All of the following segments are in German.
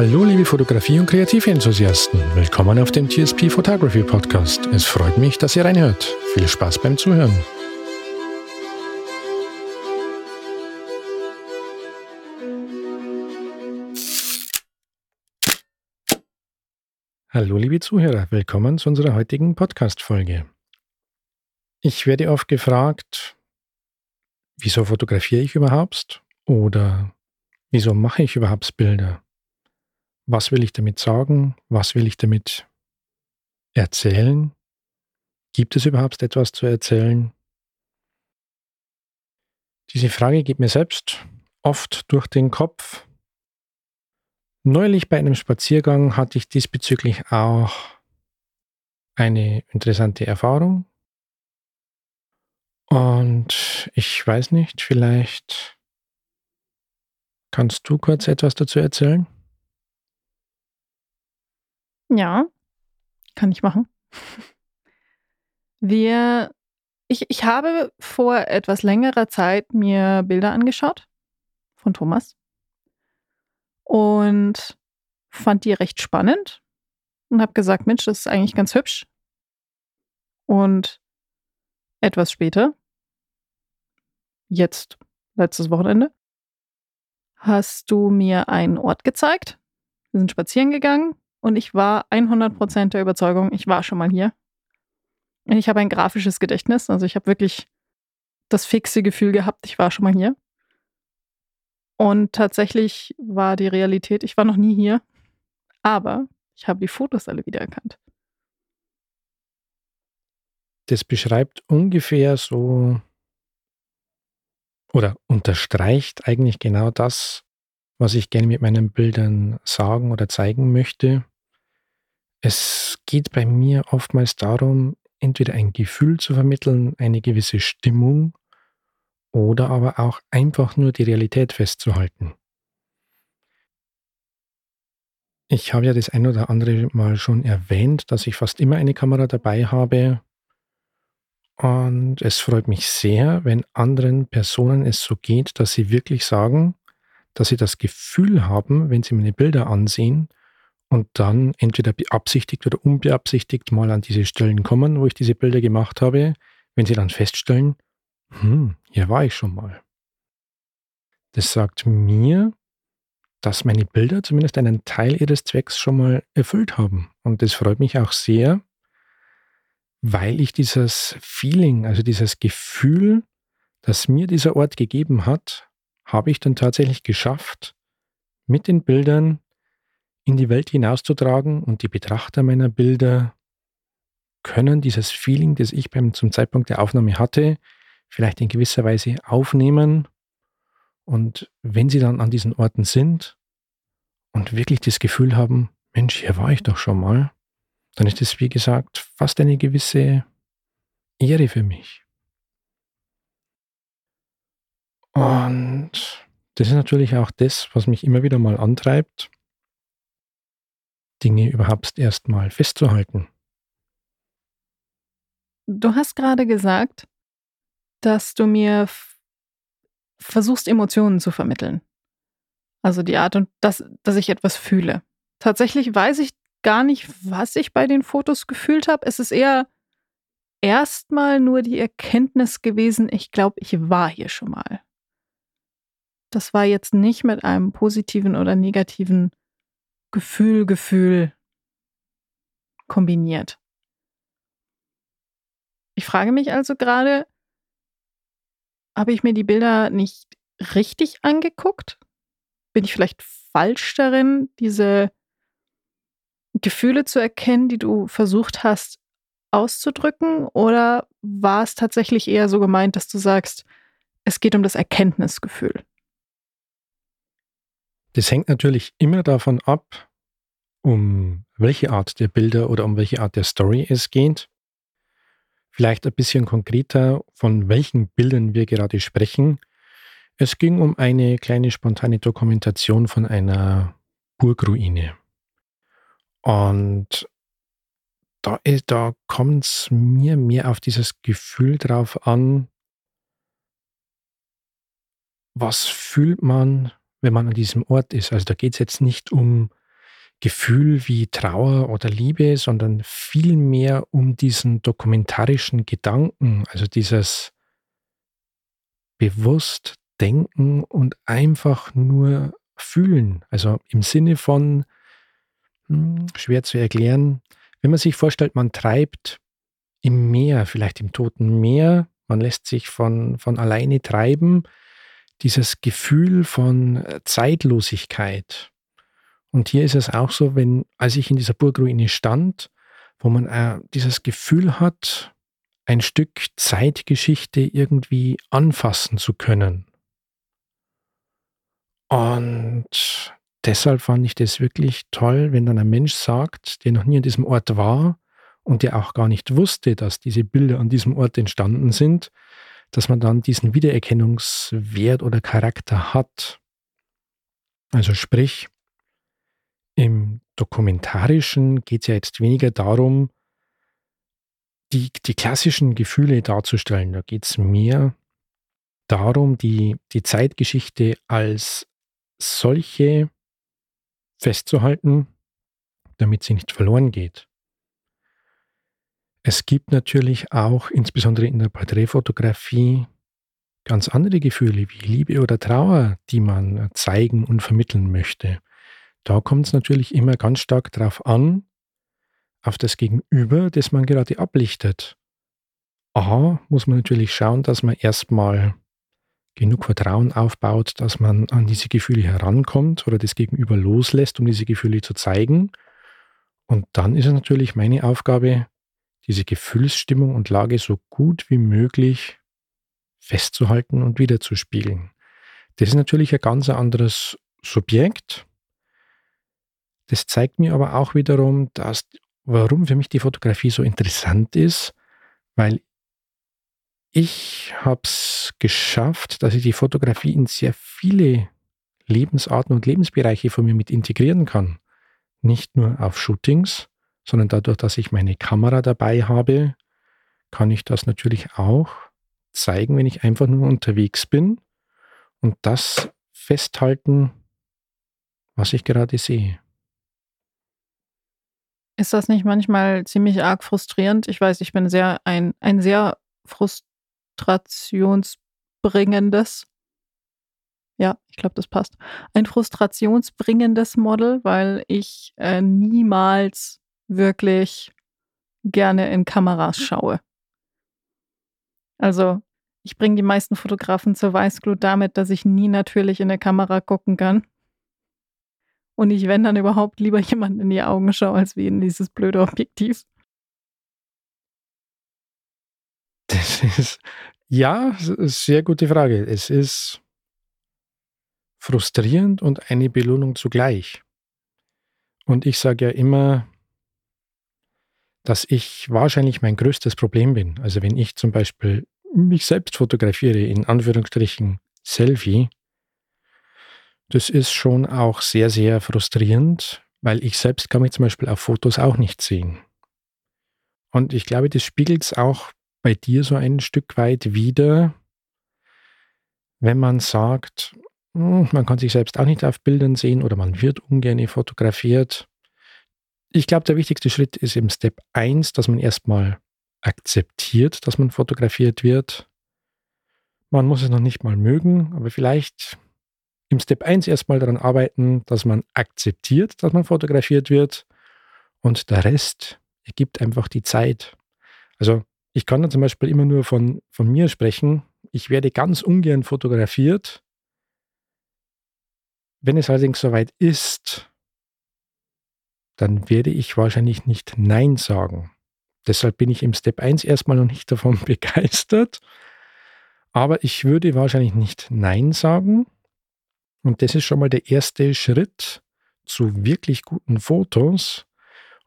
Hallo liebe Fotografie- und Kreativenthusiasten, willkommen auf dem TSP Photography Podcast. Es freut mich, dass ihr reinhört. Viel Spaß beim Zuhören. Hallo liebe Zuhörer, willkommen zu unserer heutigen Podcast-Folge. Ich werde oft gefragt, wieso fotografiere ich überhaupt? Oder wieso mache ich überhaupt Bilder? Was will ich damit sagen? Was will ich damit erzählen? Gibt es überhaupt etwas zu erzählen? Diese Frage geht mir selbst oft durch den Kopf. Neulich bei einem Spaziergang hatte ich diesbezüglich auch eine interessante Erfahrung. Und ich weiß nicht, vielleicht kannst du kurz etwas dazu erzählen? Ja, kann ich machen. Wir, ich, ich habe vor etwas längerer Zeit mir Bilder angeschaut von Thomas und fand die recht spannend und habe gesagt, Mensch, das ist eigentlich ganz hübsch. Und etwas später jetzt letztes Wochenende, hast du mir einen Ort gezeigt. Wir sind spazieren gegangen und ich war 100% der Überzeugung, ich war schon mal hier. Ich habe ein grafisches Gedächtnis, also ich habe wirklich das fixe Gefühl gehabt, ich war schon mal hier. Und tatsächlich war die Realität, ich war noch nie hier, aber ich habe die Fotos alle wiedererkannt. Das beschreibt ungefähr so oder unterstreicht eigentlich genau das, was ich gerne mit meinen Bildern sagen oder zeigen möchte. Es geht bei mir oftmals darum, entweder ein Gefühl zu vermitteln, eine gewisse Stimmung oder aber auch einfach nur die Realität festzuhalten. Ich habe ja das ein oder andere Mal schon erwähnt, dass ich fast immer eine Kamera dabei habe, und es freut mich sehr, wenn anderen Personen es so geht, dass sie wirklich sagen, dass sie das Gefühl haben, wenn sie meine Bilder ansehen und dann entweder beabsichtigt oder unbeabsichtigt mal an diese Stellen kommen, wo ich diese Bilder gemacht habe, wenn sie dann feststellen, hm, hier war ich schon mal. Das sagt mir, dass meine Bilder zumindest einen Teil ihres Zwecks schon mal erfüllt haben. Und das freut mich auch sehr, weil ich dieses Feeling, also dieses Gefühl, das mir dieser Ort gegeben hat, habe ich dann tatsächlich geschafft, mit den Bildern in die Welt hinauszutragen und die Betrachter meiner Bilder können dieses Feeling, das ich beim, zum Zeitpunkt der Aufnahme hatte, vielleicht in gewisser Weise aufnehmen. Und wenn sie dann an diesen Orten sind und wirklich das Gefühl haben, Mensch, hier war ich doch schon mal, dann ist es, wie gesagt, fast eine gewisse Ehre für mich. Und das ist natürlich auch das, was mich immer wieder mal antreibt, Dinge überhaupt erst mal festzuhalten. Du hast gerade gesagt, dass du mir versuchst, Emotionen zu vermitteln. Also die Art und dass, dass ich etwas fühle. Tatsächlich weiß ich gar nicht, was ich bei den Fotos gefühlt habe. Es ist eher erstmal nur die Erkenntnis gewesen, ich glaube, ich war hier schon mal. Das war jetzt nicht mit einem positiven oder negativen Gefühl, Gefühl kombiniert. Ich frage mich also gerade, habe ich mir die Bilder nicht richtig angeguckt? Bin ich vielleicht falsch darin, diese Gefühle zu erkennen, die du versucht hast auszudrücken? Oder war es tatsächlich eher so gemeint, dass du sagst, es geht um das Erkenntnisgefühl? Das hängt natürlich immer davon ab, um welche Art der Bilder oder um welche Art der Story es geht. Vielleicht ein bisschen konkreter, von welchen Bildern wir gerade sprechen. Es ging um eine kleine spontane Dokumentation von einer Burgruine. Und da, da kommt es mir mehr auf dieses Gefühl drauf an, was fühlt man, wenn man an diesem Ort ist. Also da geht es jetzt nicht um Gefühl wie Trauer oder Liebe, sondern vielmehr um diesen dokumentarischen Gedanken, also dieses bewusst denken und einfach nur fühlen. Also im Sinne von, hm, schwer zu erklären, wenn man sich vorstellt, man treibt im Meer, vielleicht im toten Meer, man lässt sich von, von alleine treiben, dieses Gefühl von äh, Zeitlosigkeit. Und hier ist es auch so, wenn, als ich in dieser Burgruine stand, wo man äh, dieses Gefühl hat, ein Stück Zeitgeschichte irgendwie anfassen zu können. Und deshalb fand ich das wirklich toll, wenn dann ein Mensch sagt, der noch nie an diesem Ort war und der auch gar nicht wusste, dass diese Bilder an diesem Ort entstanden sind, dass man dann diesen Wiedererkennungswert oder Charakter hat. Also sprich, im Dokumentarischen geht es ja jetzt weniger darum, die, die klassischen Gefühle darzustellen. Da geht es mehr darum, die, die Zeitgeschichte als solche festzuhalten, damit sie nicht verloren geht. Es gibt natürlich auch, insbesondere in der Porträtfotografie, ganz andere Gefühle wie Liebe oder Trauer, die man zeigen und vermitteln möchte. Da kommt es natürlich immer ganz stark darauf an, auf das Gegenüber, das man gerade ablichtet. A, muss man natürlich schauen, dass man erstmal genug Vertrauen aufbaut, dass man an diese Gefühle herankommt oder das Gegenüber loslässt, um diese Gefühle zu zeigen. Und dann ist es natürlich meine Aufgabe, diese Gefühlsstimmung und Lage so gut wie möglich festzuhalten und wiederzuspiegeln. Das ist natürlich ein ganz anderes Subjekt. Das zeigt mir aber auch wiederum, dass, warum für mich die Fotografie so interessant ist, weil ich habe es geschafft, dass ich die Fotografie in sehr viele Lebensarten und Lebensbereiche von mir mit integrieren kann. Nicht nur auf Shootings, sondern dadurch, dass ich meine Kamera dabei habe, kann ich das natürlich auch zeigen, wenn ich einfach nur unterwegs bin und das festhalten, was ich gerade sehe. Ist das nicht manchmal ziemlich arg frustrierend? Ich weiß, ich bin sehr ein, ein sehr frustrationsbringendes, ja, ich glaube, das passt, ein frustrationsbringendes Model, weil ich äh, niemals wirklich gerne in Kameras schaue. Also ich bringe die meisten Fotografen zur Weißglut damit, dass ich nie natürlich in der Kamera gucken kann. Und ich, wenn dann überhaupt, lieber jemand in die Augen schaue, als wie in dieses blöde Objektiv. Das ist, ja, sehr gute Frage. Es ist frustrierend und eine Belohnung zugleich. Und ich sage ja immer, dass ich wahrscheinlich mein größtes Problem bin. Also wenn ich zum Beispiel mich selbst fotografiere, in Anführungsstrichen Selfie, das ist schon auch sehr, sehr frustrierend, weil ich selbst kann mich zum Beispiel auf Fotos auch nicht sehen. Und ich glaube, das spiegelt es auch bei dir so ein Stück weit wieder, wenn man sagt, hm, man kann sich selbst auch nicht auf Bildern sehen oder man wird ungern fotografiert, ich glaube, der wichtigste Schritt ist im Step 1, dass man erstmal akzeptiert, dass man fotografiert wird. Man muss es noch nicht mal mögen, aber vielleicht im Step 1 erstmal daran arbeiten, dass man akzeptiert, dass man fotografiert wird und der Rest ergibt einfach die Zeit. Also ich kann da zum Beispiel immer nur von, von mir sprechen. Ich werde ganz ungern fotografiert. Wenn es allerdings soweit ist, dann werde ich wahrscheinlich nicht Nein sagen. Deshalb bin ich im Step 1 erstmal noch nicht davon begeistert. Aber ich würde wahrscheinlich nicht Nein sagen. Und das ist schon mal der erste Schritt zu wirklich guten Fotos.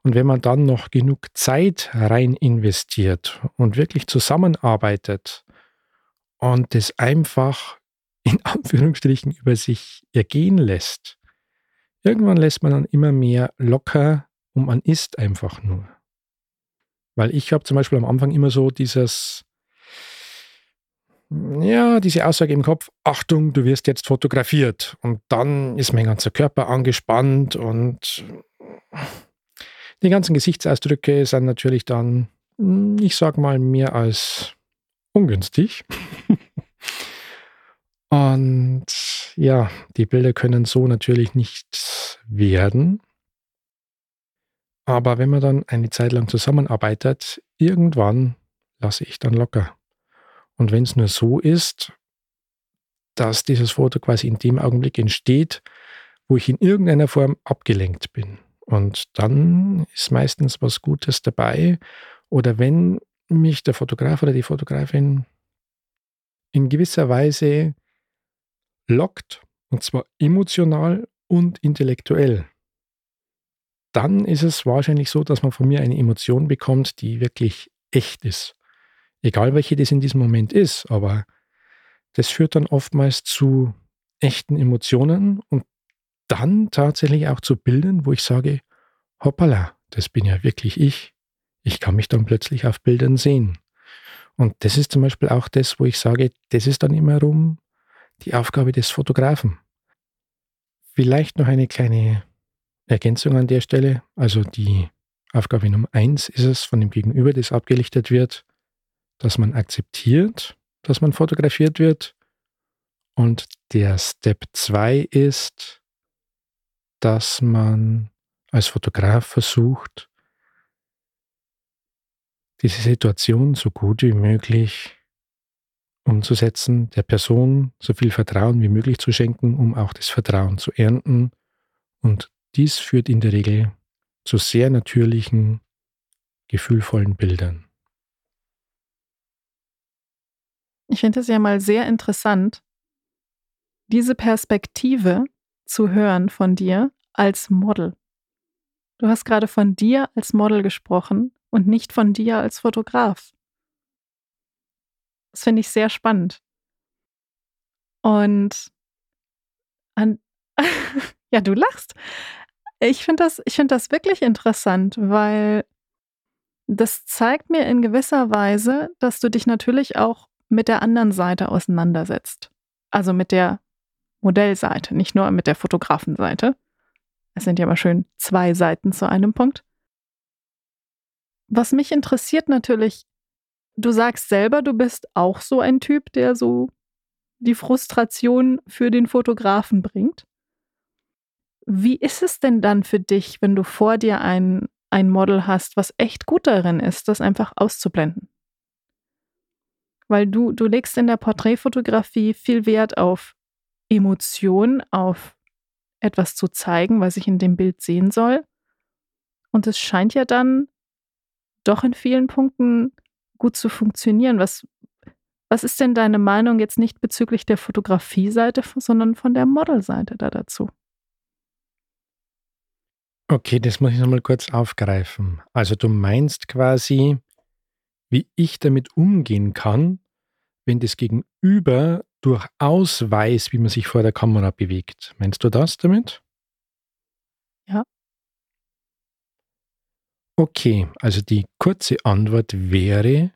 Und wenn man dann noch genug Zeit rein investiert und wirklich zusammenarbeitet und das einfach in Anführungsstrichen über sich ergehen lässt, Irgendwann lässt man dann immer mehr locker und man isst einfach nur. Weil ich habe zum Beispiel am Anfang immer so dieses, ja, diese Aussage im Kopf, Achtung, du wirst jetzt fotografiert. Und dann ist mein ganzer Körper angespannt und die ganzen Gesichtsausdrücke sind natürlich dann, ich sag mal, mehr als ungünstig. Und ja, die Bilder können so natürlich nicht werden. Aber wenn man dann eine Zeit lang zusammenarbeitet, irgendwann lasse ich dann locker. Und wenn es nur so ist, dass dieses Foto quasi in dem Augenblick entsteht, wo ich in irgendeiner Form abgelenkt bin. Und dann ist meistens was Gutes dabei. Oder wenn mich der Fotograf oder die Fotografin in gewisser Weise lockt, und zwar emotional und intellektuell, dann ist es wahrscheinlich so, dass man von mir eine Emotion bekommt, die wirklich echt ist. Egal welche das in diesem Moment ist, aber das führt dann oftmals zu echten Emotionen und dann tatsächlich auch zu Bildern, wo ich sage, hoppala, das bin ja wirklich ich. Ich kann mich dann plötzlich auf Bildern sehen. Und das ist zum Beispiel auch das, wo ich sage, das ist dann immer rum die Aufgabe des Fotografen. Vielleicht noch eine kleine Ergänzung an der Stelle. Also die Aufgabe Nummer eins ist es von dem Gegenüber, das abgelichtet wird, dass man akzeptiert, dass man fotografiert wird. Und der Step zwei ist, dass man als Fotograf versucht, diese Situation so gut wie möglich umzusetzen, der Person so viel Vertrauen wie möglich zu schenken, um auch das Vertrauen zu ernten und dies führt in der Regel zu sehr natürlichen, gefühlvollen Bildern. Ich finde es ja mal sehr interessant, diese Perspektive zu hören von dir als Model. Du hast gerade von dir als Model gesprochen und nicht von dir als Fotograf. Das finde ich sehr spannend. Und an, ja, du lachst. Ich finde das, find das wirklich interessant, weil das zeigt mir in gewisser Weise, dass du dich natürlich auch mit der anderen Seite auseinandersetzt. Also mit der Modellseite, nicht nur mit der Fotografenseite. Es sind ja mal schön zwei Seiten zu einem Punkt. Was mich interessiert natürlich, du sagst selber, du bist auch so ein Typ, der so die Frustration für den Fotografen bringt. Wie ist es denn dann für dich, wenn du vor dir ein, ein Model hast, was echt gut darin ist, das einfach auszublenden? Weil du, du legst in der Porträtfotografie viel Wert auf Emotion, auf etwas zu zeigen, was ich in dem Bild sehen soll. Und es scheint ja dann doch in vielen Punkten gut zu funktionieren. Was, was ist denn deine Meinung jetzt nicht bezüglich der Fotografie-Seite, sondern von der Model-Seite da dazu? Okay, das muss ich nochmal kurz aufgreifen. Also du meinst quasi, wie ich damit umgehen kann, wenn das Gegenüber durchaus weiß, wie man sich vor der Kamera bewegt. Meinst du das damit? Ja. Okay, also die kurze Antwort wäre,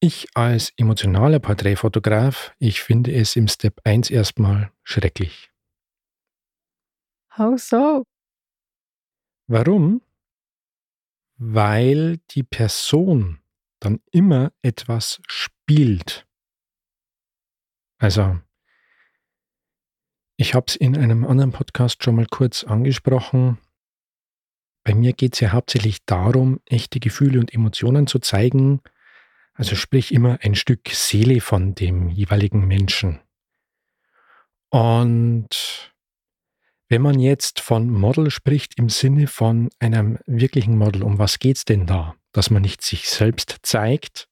ich als emotionaler Porträtfotograf, ich finde es im Step 1 erstmal schrecklich. How so? Warum? Weil die Person dann immer etwas spielt. Also, ich habe es in einem anderen Podcast schon mal kurz angesprochen. Bei mir geht es ja hauptsächlich darum, echte Gefühle und Emotionen zu zeigen, also sprich immer ein Stück Seele von dem jeweiligen Menschen. Und wenn man jetzt von Model spricht im Sinne von einem wirklichen Model, um was geht es denn da? Dass man nicht sich selbst zeigt,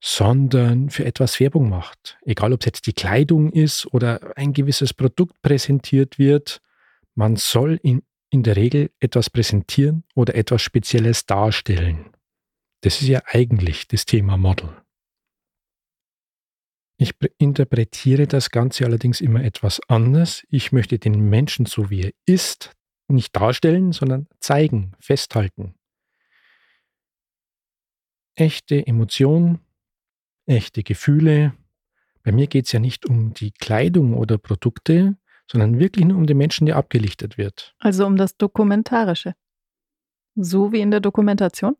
sondern für etwas Werbung macht. Egal, ob es jetzt die Kleidung ist oder ein gewisses Produkt präsentiert wird, man soll in, in der Regel etwas präsentieren oder etwas Spezielles darstellen. Das ist ja eigentlich das Thema Model. Ich interpretiere das Ganze allerdings immer etwas anders. Ich möchte den Menschen so wie er ist nicht darstellen, sondern zeigen, festhalten. Echte Emotion, echte Gefühle. Bei mir geht es ja nicht um die Kleidung oder Produkte, sondern wirklich nur um den Menschen, der abgelichtet wird. Also um das Dokumentarische. So wie in der Dokumentation?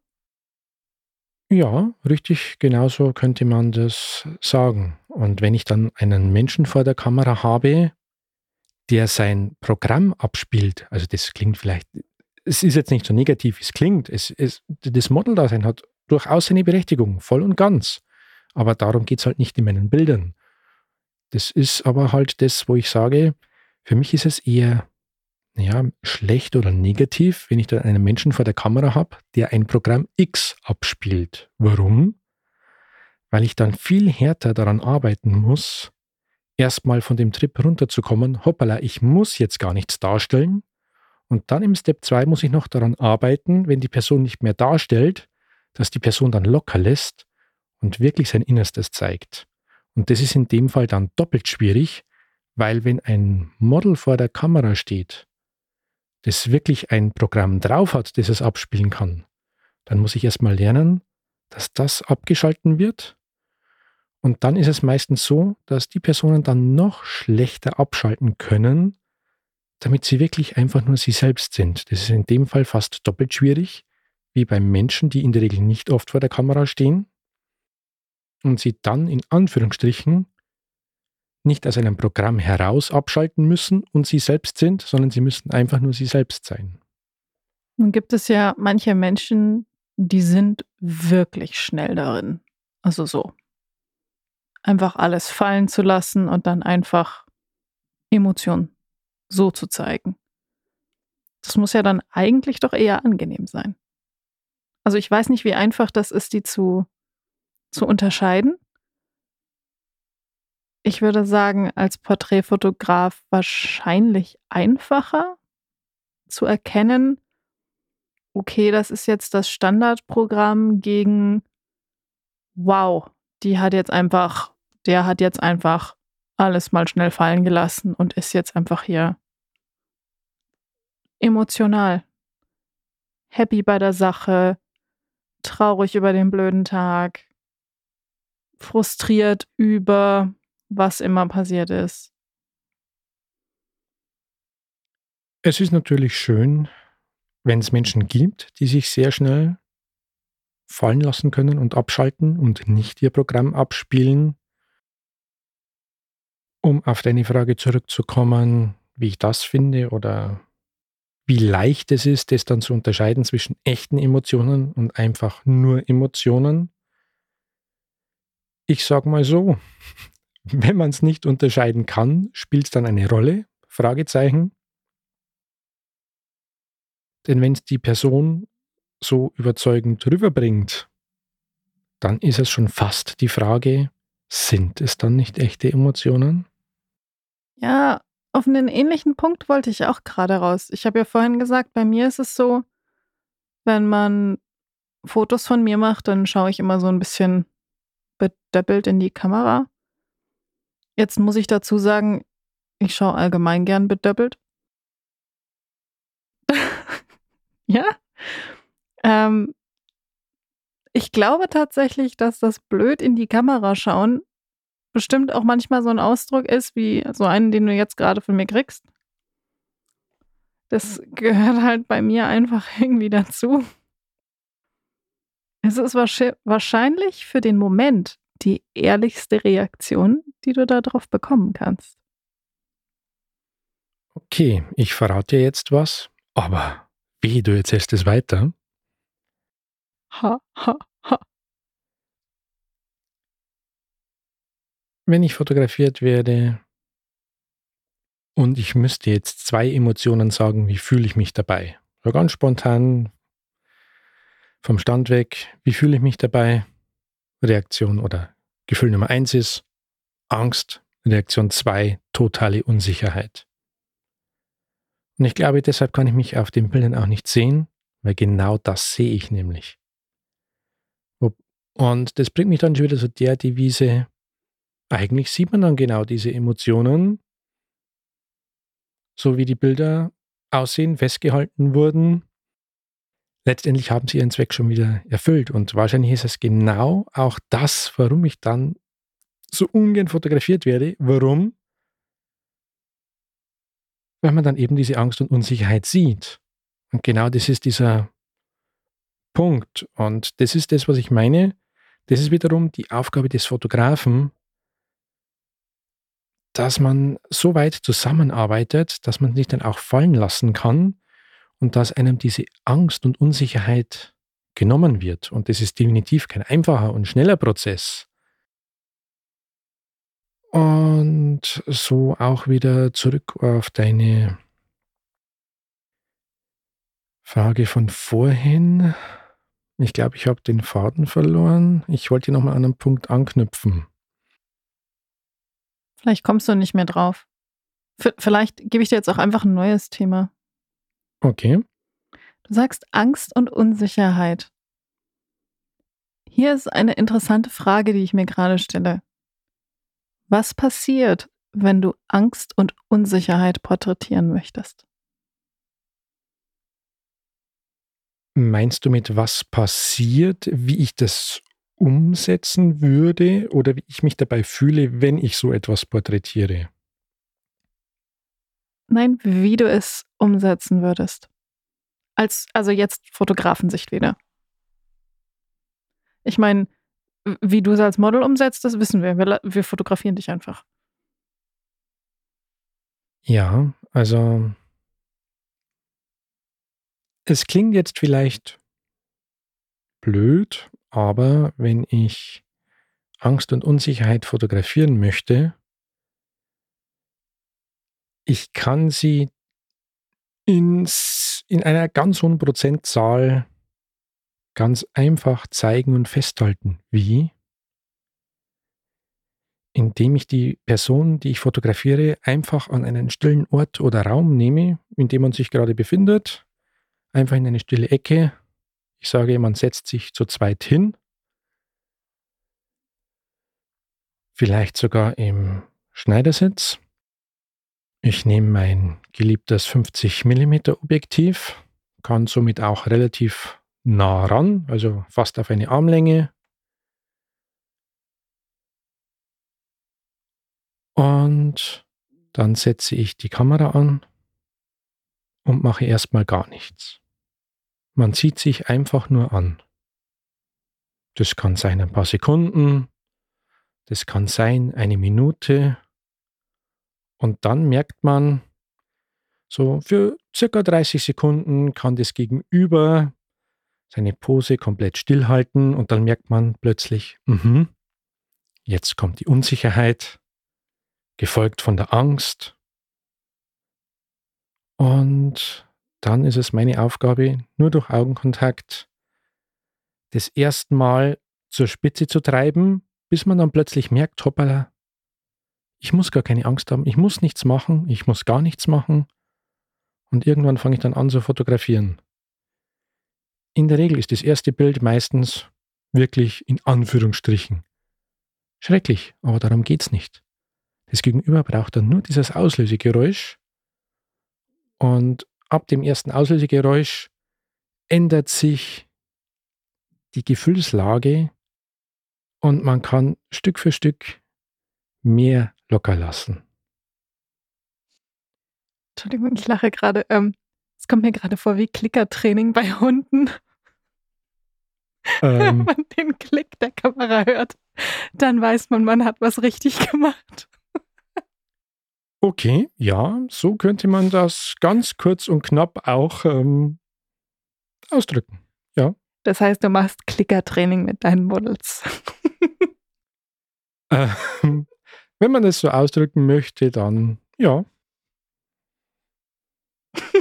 Ja, richtig, genauso könnte man das sagen. Und wenn ich dann einen Menschen vor der Kamera habe, der sein Programm abspielt, also das klingt vielleicht, es ist jetzt nicht so negativ, es klingt. Es, es, das Model-Dasein hat durchaus seine Berechtigung, voll und ganz. Aber darum geht es halt nicht in meinen Bildern. Das ist aber halt das, wo ich sage, für mich ist es eher ja, schlecht oder negativ, wenn ich dann einen Menschen vor der Kamera habe, der ein Programm X abspielt. Warum? Weil ich dann viel härter daran arbeiten muss, erstmal von dem Trip runterzukommen. Hoppala, ich muss jetzt gar nichts darstellen. Und dann im Step 2 muss ich noch daran arbeiten, wenn die Person nicht mehr darstellt, dass die Person dann locker lässt und wirklich sein Innerstes zeigt. Und das ist in dem Fall dann doppelt schwierig, weil wenn ein Model vor der Kamera steht, das wirklich ein Programm drauf hat, das es abspielen kann, dann muss ich erstmal lernen, dass das abgeschalten wird. Und dann ist es meistens so, dass die Personen dann noch schlechter abschalten können, damit sie wirklich einfach nur sie selbst sind. Das ist in dem Fall fast doppelt schwierig, wie beim Menschen, die in der Regel nicht oft vor der Kamera stehen und sie dann in Anführungsstrichen nicht aus einem Programm heraus abschalten müssen und sie selbst sind, sondern sie müssen einfach nur sie selbst sein. Nun gibt es ja manche Menschen, die sind wirklich schnell darin. Also so. Einfach alles fallen zu lassen und dann einfach Emotionen so zu zeigen. Das muss ja dann eigentlich doch eher angenehm sein. Also ich weiß nicht, wie einfach das ist, die zu zu unterscheiden? Ich würde sagen, als Porträtfotograf wahrscheinlich einfacher zu erkennen, okay, das ist jetzt das Standardprogramm gegen, wow, die hat jetzt einfach, der hat jetzt einfach alles mal schnell fallen gelassen und ist jetzt einfach hier emotional, happy bei der Sache, traurig über den blöden Tag, frustriert über was immer passiert ist. Es ist natürlich schön, wenn es Menschen gibt, die sich sehr schnell fallen lassen können und abschalten und nicht ihr Programm abspielen. Um auf deine Frage zurückzukommen, wie ich das finde oder wie leicht es ist, das dann zu unterscheiden zwischen echten Emotionen und einfach nur Emotionen. Ich sage mal so, wenn man es nicht unterscheiden kann, spielt es dann eine Rolle? Fragezeichen. Denn wenn es die Person so überzeugend rüberbringt, dann ist es schon fast die Frage, sind es dann nicht echte Emotionen? Ja, auf einen ähnlichen Punkt wollte ich auch gerade raus. Ich habe ja vorhin gesagt, bei mir ist es so, wenn man Fotos von mir macht, dann schaue ich immer so ein bisschen bedöppelt in die Kamera. Jetzt muss ich dazu sagen, ich schaue allgemein gern bedöppelt. ja. Ähm, ich glaube tatsächlich, dass das blöd in die Kamera schauen bestimmt auch manchmal so ein Ausdruck ist, wie so einen, den du jetzt gerade von mir kriegst. Das gehört halt bei mir einfach irgendwie dazu. Es ist wahrscheinlich für den Moment die ehrlichste Reaktion, die du darauf bekommen kannst. Okay, ich verrate dir jetzt was, aber wie, du erzählst es weiter? Ha, ha, ha. Wenn ich fotografiert werde und ich müsste jetzt zwei Emotionen sagen, wie fühle ich mich dabei? So ganz spontan vom Stand weg, wie fühle ich mich dabei? Reaktion oder Gefühl Nummer eins ist Angst, Reaktion zwei totale Unsicherheit. Und ich glaube, deshalb kann ich mich auf den Bildern auch nicht sehen, weil genau das sehe ich nämlich. Und das bringt mich dann schon wieder zu der Devise, eigentlich sieht man dann genau diese Emotionen, so wie die Bilder aussehen, festgehalten wurden letztendlich haben sie ihren Zweck schon wieder erfüllt. Und wahrscheinlich ist es genau auch das, warum ich dann so ungern fotografiert werde. Warum? weil man dann eben diese Angst und Unsicherheit sieht. Und genau das ist dieser Punkt. Und das ist das, was ich meine. Das ist wiederum die Aufgabe des Fotografen, dass man so weit zusammenarbeitet, dass man sich dann auch fallen lassen kann und dass einem diese Angst und Unsicherheit genommen wird. Und das ist definitiv kein einfacher und schneller Prozess. Und so auch wieder zurück auf deine Frage von vorhin. Ich glaube, ich habe den Faden verloren. Ich wollte nochmal an einen Punkt anknüpfen. Vielleicht kommst du nicht mehr drauf. V vielleicht gebe ich dir jetzt auch einfach ein neues Thema. Okay. Du sagst Angst und Unsicherheit. Hier ist eine interessante Frage, die ich mir gerade stelle. Was passiert, wenn du Angst und Unsicherheit porträtieren möchtest? Meinst du mit was passiert, wie ich das umsetzen würde oder wie ich mich dabei fühle, wenn ich so etwas porträtiere? Nein, wie du es umsetzen würdest. Als, also jetzt Fotografensicht wieder. Ich meine, wie du es als Model umsetzt, das wissen wir. wir. Wir fotografieren dich einfach. Ja, also es klingt jetzt vielleicht blöd, aber wenn ich Angst und Unsicherheit fotografieren möchte, ich kann sie ins, in einer ganz hohen Prozentzahl ganz einfach zeigen und festhalten. Wie? Indem ich die Person, die ich fotografiere, einfach an einen stillen Ort oder Raum nehme, in dem man sich gerade befindet, einfach in eine stille Ecke. Ich sage, man setzt sich zu zweit hin, vielleicht sogar im Schneidersitz. Ich nehme mein geliebtes 50 mm Objektiv, kann somit auch relativ nah ran, also fast auf eine Armlänge. Und dann setze ich die Kamera an und mache erstmal gar nichts. Man sieht sich einfach nur an. Das kann sein ein paar Sekunden, das kann sein eine Minute. Und dann merkt man, so für circa 30 Sekunden kann das Gegenüber seine Pose komplett stillhalten und dann merkt man plötzlich, mh, jetzt kommt die Unsicherheit, gefolgt von der Angst. Und dann ist es meine Aufgabe, nur durch Augenkontakt das erste Mal zur Spitze zu treiben, bis man dann plötzlich merkt, hoppala, ich muss gar keine Angst haben, ich muss nichts machen, ich muss gar nichts machen. Und irgendwann fange ich dann an zu fotografieren. In der Regel ist das erste Bild meistens wirklich in Anführungsstrichen schrecklich, aber darum geht es nicht. Das Gegenüber braucht dann nur dieses Auslösegeräusch und ab dem ersten Auslösegeräusch ändert sich die Gefühlslage und man kann Stück für Stück mehr locker lassen. Entschuldigung, ich lache gerade. Ähm, es kommt mir gerade vor wie Klickertraining bei Hunden. Ähm, Wenn man den Klick der Kamera hört, dann weiß man, man hat was richtig gemacht. Okay, ja, so könnte man das ganz kurz und knapp auch ähm, ausdrücken. Ja. Das heißt, du machst Klickertraining mit deinen Models. ähm, wenn man es so ausdrücken möchte, dann ja.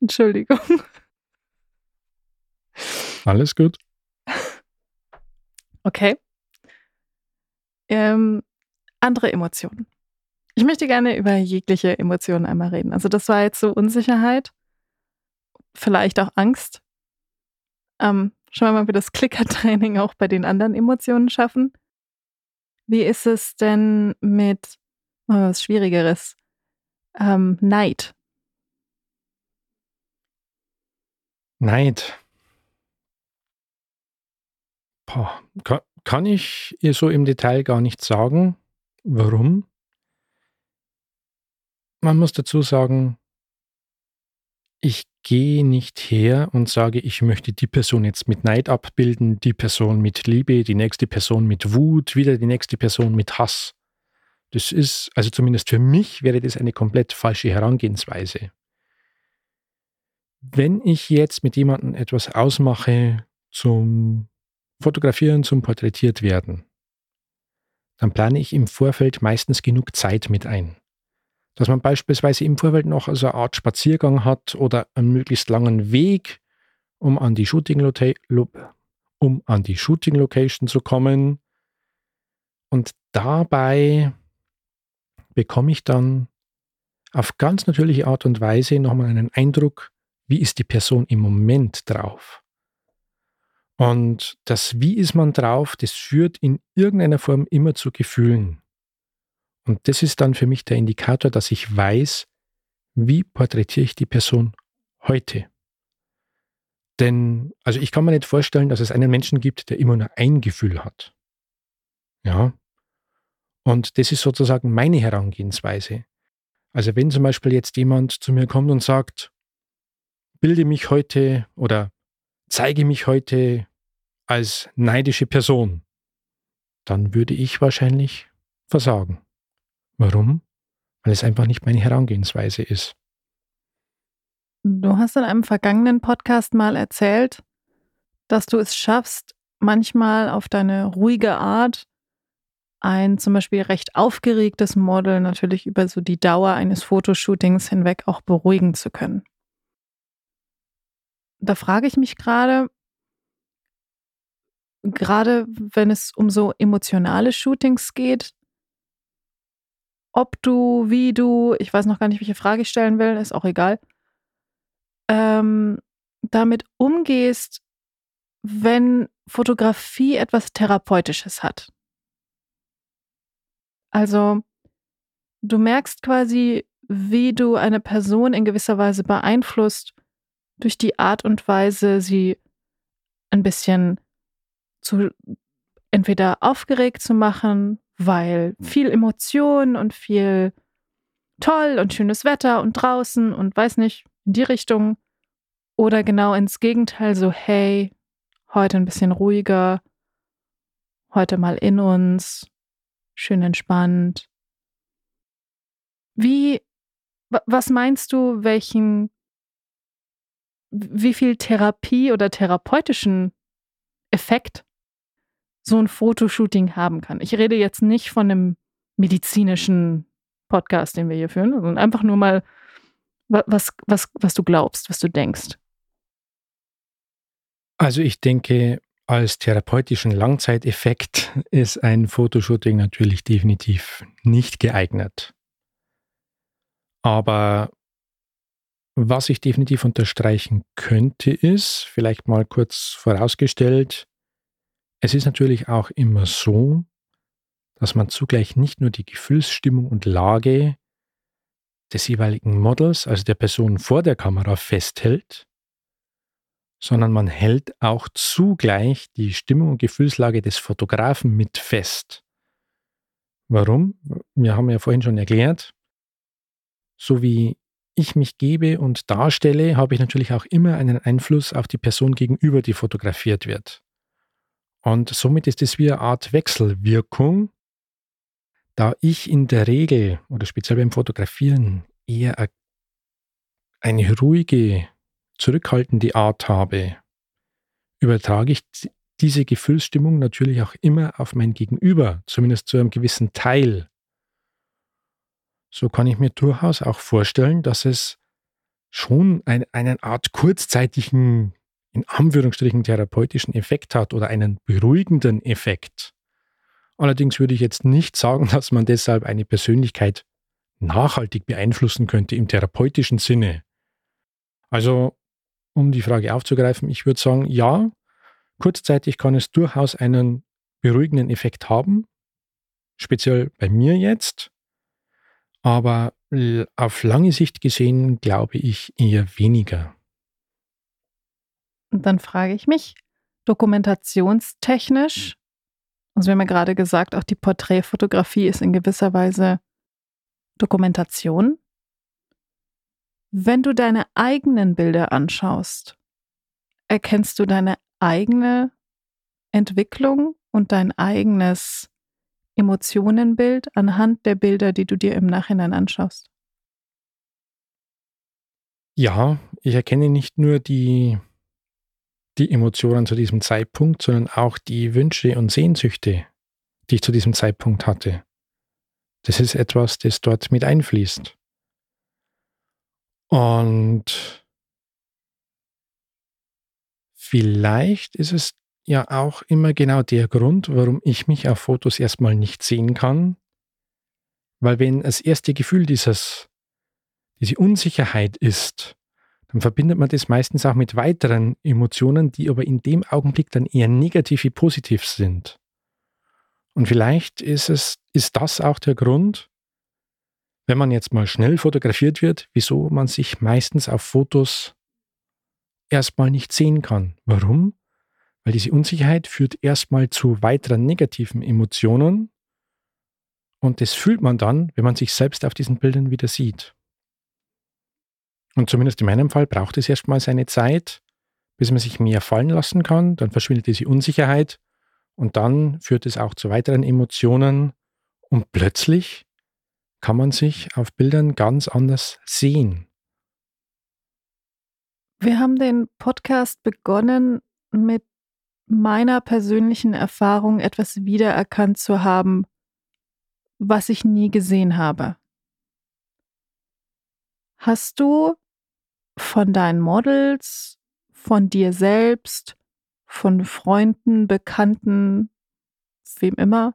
Entschuldigung. Alles gut. Okay. Ähm, andere Emotionen. Ich möchte gerne über jegliche Emotionen einmal reden. Also das war jetzt so Unsicherheit, vielleicht auch Angst. Ähm, schauen wir mal, wie das Clicker-Training auch bei den anderen Emotionen schaffen. Wie ist es denn mit oh, was Schwierigeres? Ähm, Neid. Neid. Boah, kann, kann ich ihr so im Detail gar nicht sagen. Warum? man muss dazu sagen, ich gehe nicht her und sage, ich möchte die Person jetzt mit Neid abbilden, die Person mit Liebe, die nächste Person mit Wut, wieder die nächste Person mit Hass. Das ist, also zumindest für mich wäre das eine komplett falsche Herangehensweise. Wenn ich jetzt mit jemandem etwas ausmache zum Fotografieren, zum Porträtiert werden, dann plane ich im Vorfeld meistens genug Zeit mit ein dass man beispielsweise im Vorfeld noch so eine Art Spaziergang hat oder einen möglichst langen Weg, um an die Shooting, um an die Shooting Location zu kommen. Und dabei bekomme ich dann auf ganz natürliche Art und Weise nochmal einen Eindruck, wie ist die Person im Moment drauf. Und das Wie ist man drauf, das führt in irgendeiner Form immer zu Gefühlen. Und das ist dann für mich der Indikator, dass ich weiß, wie porträtiere ich die Person heute. Denn, also ich kann mir nicht vorstellen, dass es einen Menschen gibt, der immer nur ein Gefühl hat. Ja. Und das ist sozusagen meine Herangehensweise. Also wenn zum Beispiel jetzt jemand zu mir kommt und sagt, bilde mich heute oder zeige mich heute als neidische Person, dann würde ich wahrscheinlich versagen. Warum? Weil es einfach nicht meine Herangehensweise ist. Du hast in einem vergangenen Podcast mal erzählt, dass du es schaffst, manchmal auf deine ruhige Art ein zum Beispiel recht aufgeregtes Model natürlich über so die Dauer eines Fotoshootings hinweg auch beruhigen zu können. Da frage ich mich gerade, gerade wenn es um so emotionale Shootings geht, ob du, wie du, ich weiß noch gar nicht, welche Frage ich stellen will, ist auch egal, ähm, damit umgehst, wenn Fotografie etwas Therapeutisches hat. Also, du merkst quasi, wie du eine Person in gewisser Weise beeinflusst durch die Art und Weise, sie ein bisschen zu entweder aufgeregt zu machen, weil viel Emotion und viel toll und schönes Wetter und draußen und weiß nicht, in die Richtung. Oder genau ins Gegenteil, so hey, heute ein bisschen ruhiger, heute mal in uns, schön entspannt. Wie, was meinst du, welchen, wie viel Therapie oder therapeutischen Effekt so ein Fotoshooting haben kann. Ich rede jetzt nicht von einem medizinischen Podcast, den wir hier führen, sondern einfach nur mal, was, was, was du glaubst, was du denkst. Also ich denke, als therapeutischen Langzeiteffekt ist ein Fotoshooting natürlich definitiv nicht geeignet. Aber was ich definitiv unterstreichen könnte, ist, vielleicht mal kurz vorausgestellt, es ist natürlich auch immer so, dass man zugleich nicht nur die Gefühlsstimmung und Lage des jeweiligen Models, also der Person vor der Kamera, festhält, sondern man hält auch zugleich die Stimmung und Gefühlslage des Fotografen mit fest. Warum? Wir haben ja vorhin schon erklärt, so wie ich mich gebe und darstelle, habe ich natürlich auch immer einen Einfluss auf die Person gegenüber, die fotografiert wird. Und somit ist es wie eine Art Wechselwirkung, da ich in der Regel oder speziell beim Fotografieren eher eine ruhige, zurückhaltende Art habe, übertrage ich diese Gefühlsstimmung natürlich auch immer auf mein Gegenüber, zumindest zu einem gewissen Teil. So kann ich mir durchaus auch vorstellen, dass es schon ein, eine Art kurzzeitigen in Anführungsstrichen therapeutischen Effekt hat oder einen beruhigenden Effekt. Allerdings würde ich jetzt nicht sagen, dass man deshalb eine Persönlichkeit nachhaltig beeinflussen könnte im therapeutischen Sinne. Also, um die Frage aufzugreifen, ich würde sagen, ja, kurzzeitig kann es durchaus einen beruhigenden Effekt haben, speziell bei mir jetzt, aber auf lange Sicht gesehen glaube ich eher weniger. Und dann frage ich mich, dokumentationstechnisch, also wir haben ja gerade gesagt, auch die Porträtfotografie ist in gewisser Weise Dokumentation. Wenn du deine eigenen Bilder anschaust, erkennst du deine eigene Entwicklung und dein eigenes Emotionenbild anhand der Bilder, die du dir im Nachhinein anschaust? Ja, ich erkenne nicht nur die, die Emotionen zu diesem Zeitpunkt, sondern auch die Wünsche und Sehnsüchte, die ich zu diesem Zeitpunkt hatte. Das ist etwas, das dort mit einfließt. Und vielleicht ist es ja auch immer genau der Grund, warum ich mich auf Fotos erstmal nicht sehen kann. Weil wenn das erste Gefühl dieses, diese Unsicherheit ist, dann verbindet man das meistens auch mit weiteren Emotionen, die aber in dem Augenblick dann eher negativ wie positiv sind. Und vielleicht ist es, ist das auch der Grund, wenn man jetzt mal schnell fotografiert wird, wieso man sich meistens auf Fotos erstmal nicht sehen kann. Warum? Weil diese Unsicherheit führt erstmal zu weiteren negativen Emotionen und das fühlt man dann, wenn man sich selbst auf diesen Bildern wieder sieht. Und zumindest in meinem Fall braucht es erstmal seine Zeit, bis man sich mehr fallen lassen kann, dann verschwindet diese Unsicherheit und dann führt es auch zu weiteren Emotionen und plötzlich kann man sich auf Bildern ganz anders sehen. Wir haben den Podcast begonnen mit meiner persönlichen Erfahrung etwas wiedererkannt zu haben, was ich nie gesehen habe. Hast du von deinen Models, von dir selbst, von Freunden, Bekannten, wem immer,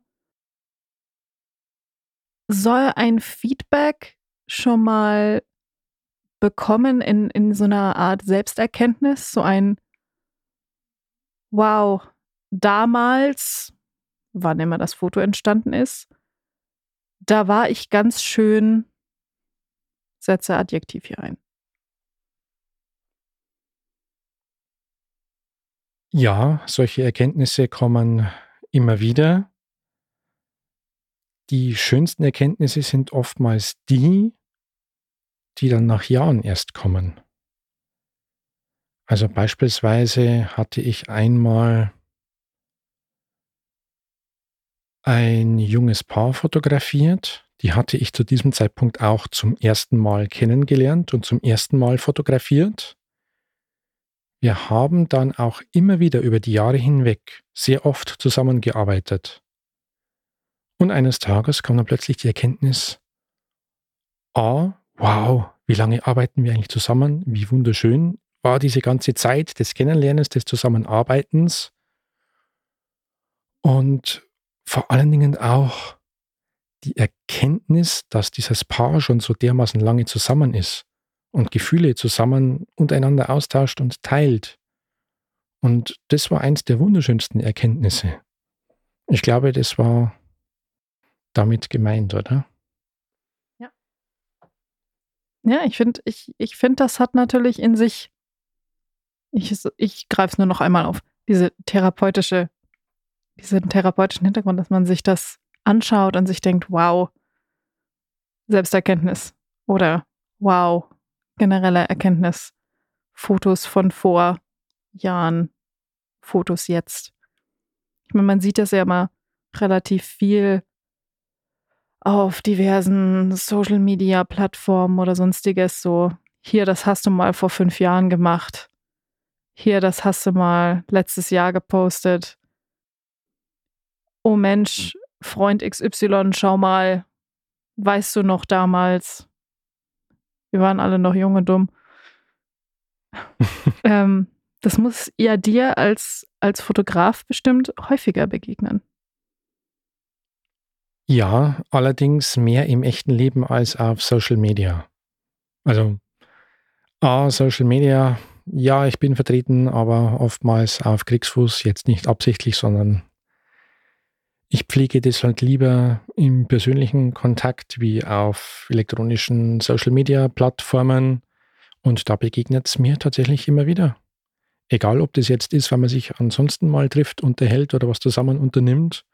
soll ein Feedback schon mal bekommen in, in so einer Art Selbsterkenntnis, so ein wow, damals, wann immer das Foto entstanden ist, da war ich ganz schön, setze Adjektiv hier ein. Ja, solche Erkenntnisse kommen immer wieder. Die schönsten Erkenntnisse sind oftmals die, die dann nach Jahren erst kommen. Also beispielsweise hatte ich einmal ein junges Paar fotografiert. Die hatte ich zu diesem Zeitpunkt auch zum ersten Mal kennengelernt und zum ersten Mal fotografiert. Wir haben dann auch immer wieder über die Jahre hinweg sehr oft zusammengearbeitet. Und eines Tages kam dann plötzlich die Erkenntnis, ah, wow, wie lange arbeiten wir eigentlich zusammen, wie wunderschön war diese ganze Zeit des Kennenlernens, des Zusammenarbeitens. Und vor allen Dingen auch die Erkenntnis, dass dieses Paar schon so dermaßen lange zusammen ist und Gefühle zusammen untereinander austauscht und teilt. Und das war eins der wunderschönsten Erkenntnisse. Ich glaube, das war damit gemeint, oder? Ja. Ja, ich finde, ich, ich find, das hat natürlich in sich ich, ich greife es nur noch einmal auf. Diese therapeutische, diesen therapeutischen Hintergrund, dass man sich das anschaut und sich denkt, wow, Selbsterkenntnis oder wow, generelle Erkenntnis. Fotos von vor Jahren, Fotos jetzt. Ich meine, man sieht das ja immer relativ viel auf diversen Social Media Plattformen oder sonstiges. So, hier, das hast du mal vor fünf Jahren gemacht hier, das hast du mal letztes Jahr gepostet. Oh Mensch, Freund XY, schau mal, weißt du noch damals? Wir waren alle noch jung und dumm. ähm, das muss ja dir als, als Fotograf bestimmt häufiger begegnen. Ja, allerdings mehr im echten Leben als auf Social Media. Also, A, Social Media ja, ich bin vertreten, aber oftmals auf Kriegsfuß, jetzt nicht absichtlich, sondern ich pflege das halt lieber im persönlichen Kontakt wie auf elektronischen Social-Media-Plattformen und da begegnet es mir tatsächlich immer wieder. Egal, ob das jetzt ist, wenn man sich ansonsten mal trifft, unterhält oder was zusammen unternimmt,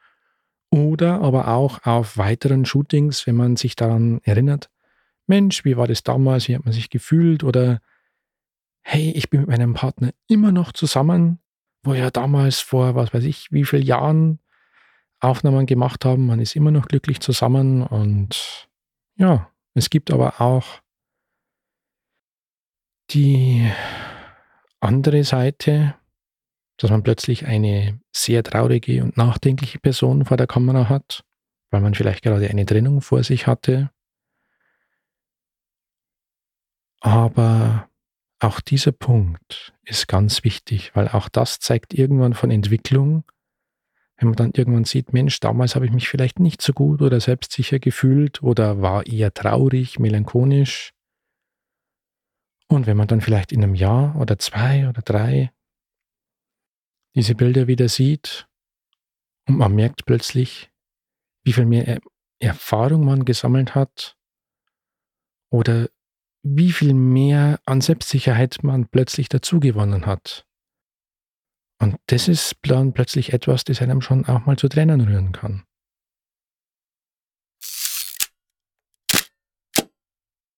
oder aber auch auf weiteren Shootings, wenn man sich daran erinnert, Mensch, wie war das damals, wie hat man sich gefühlt? Oder hey, ich bin mit meinem Partner immer noch zusammen, wo ja damals vor, was weiß ich, wie vielen Jahren Aufnahmen gemacht haben, man ist immer noch glücklich zusammen und ja, es gibt aber auch die andere Seite, dass man plötzlich eine sehr traurige und nachdenkliche Person vor der Kamera hat, weil man vielleicht gerade eine Trennung vor sich hatte. Aber auch dieser Punkt ist ganz wichtig, weil auch das zeigt irgendwann von Entwicklung. Wenn man dann irgendwann sieht, Mensch, damals habe ich mich vielleicht nicht so gut oder selbstsicher gefühlt oder war eher traurig, melancholisch. Und wenn man dann vielleicht in einem Jahr oder zwei oder drei diese Bilder wieder sieht und man merkt plötzlich, wie viel mehr Erfahrung man gesammelt hat oder wie viel mehr an Selbstsicherheit man plötzlich dazugewonnen hat. Und das ist dann plötzlich etwas, das einem schon auch mal zu Tränen rühren kann.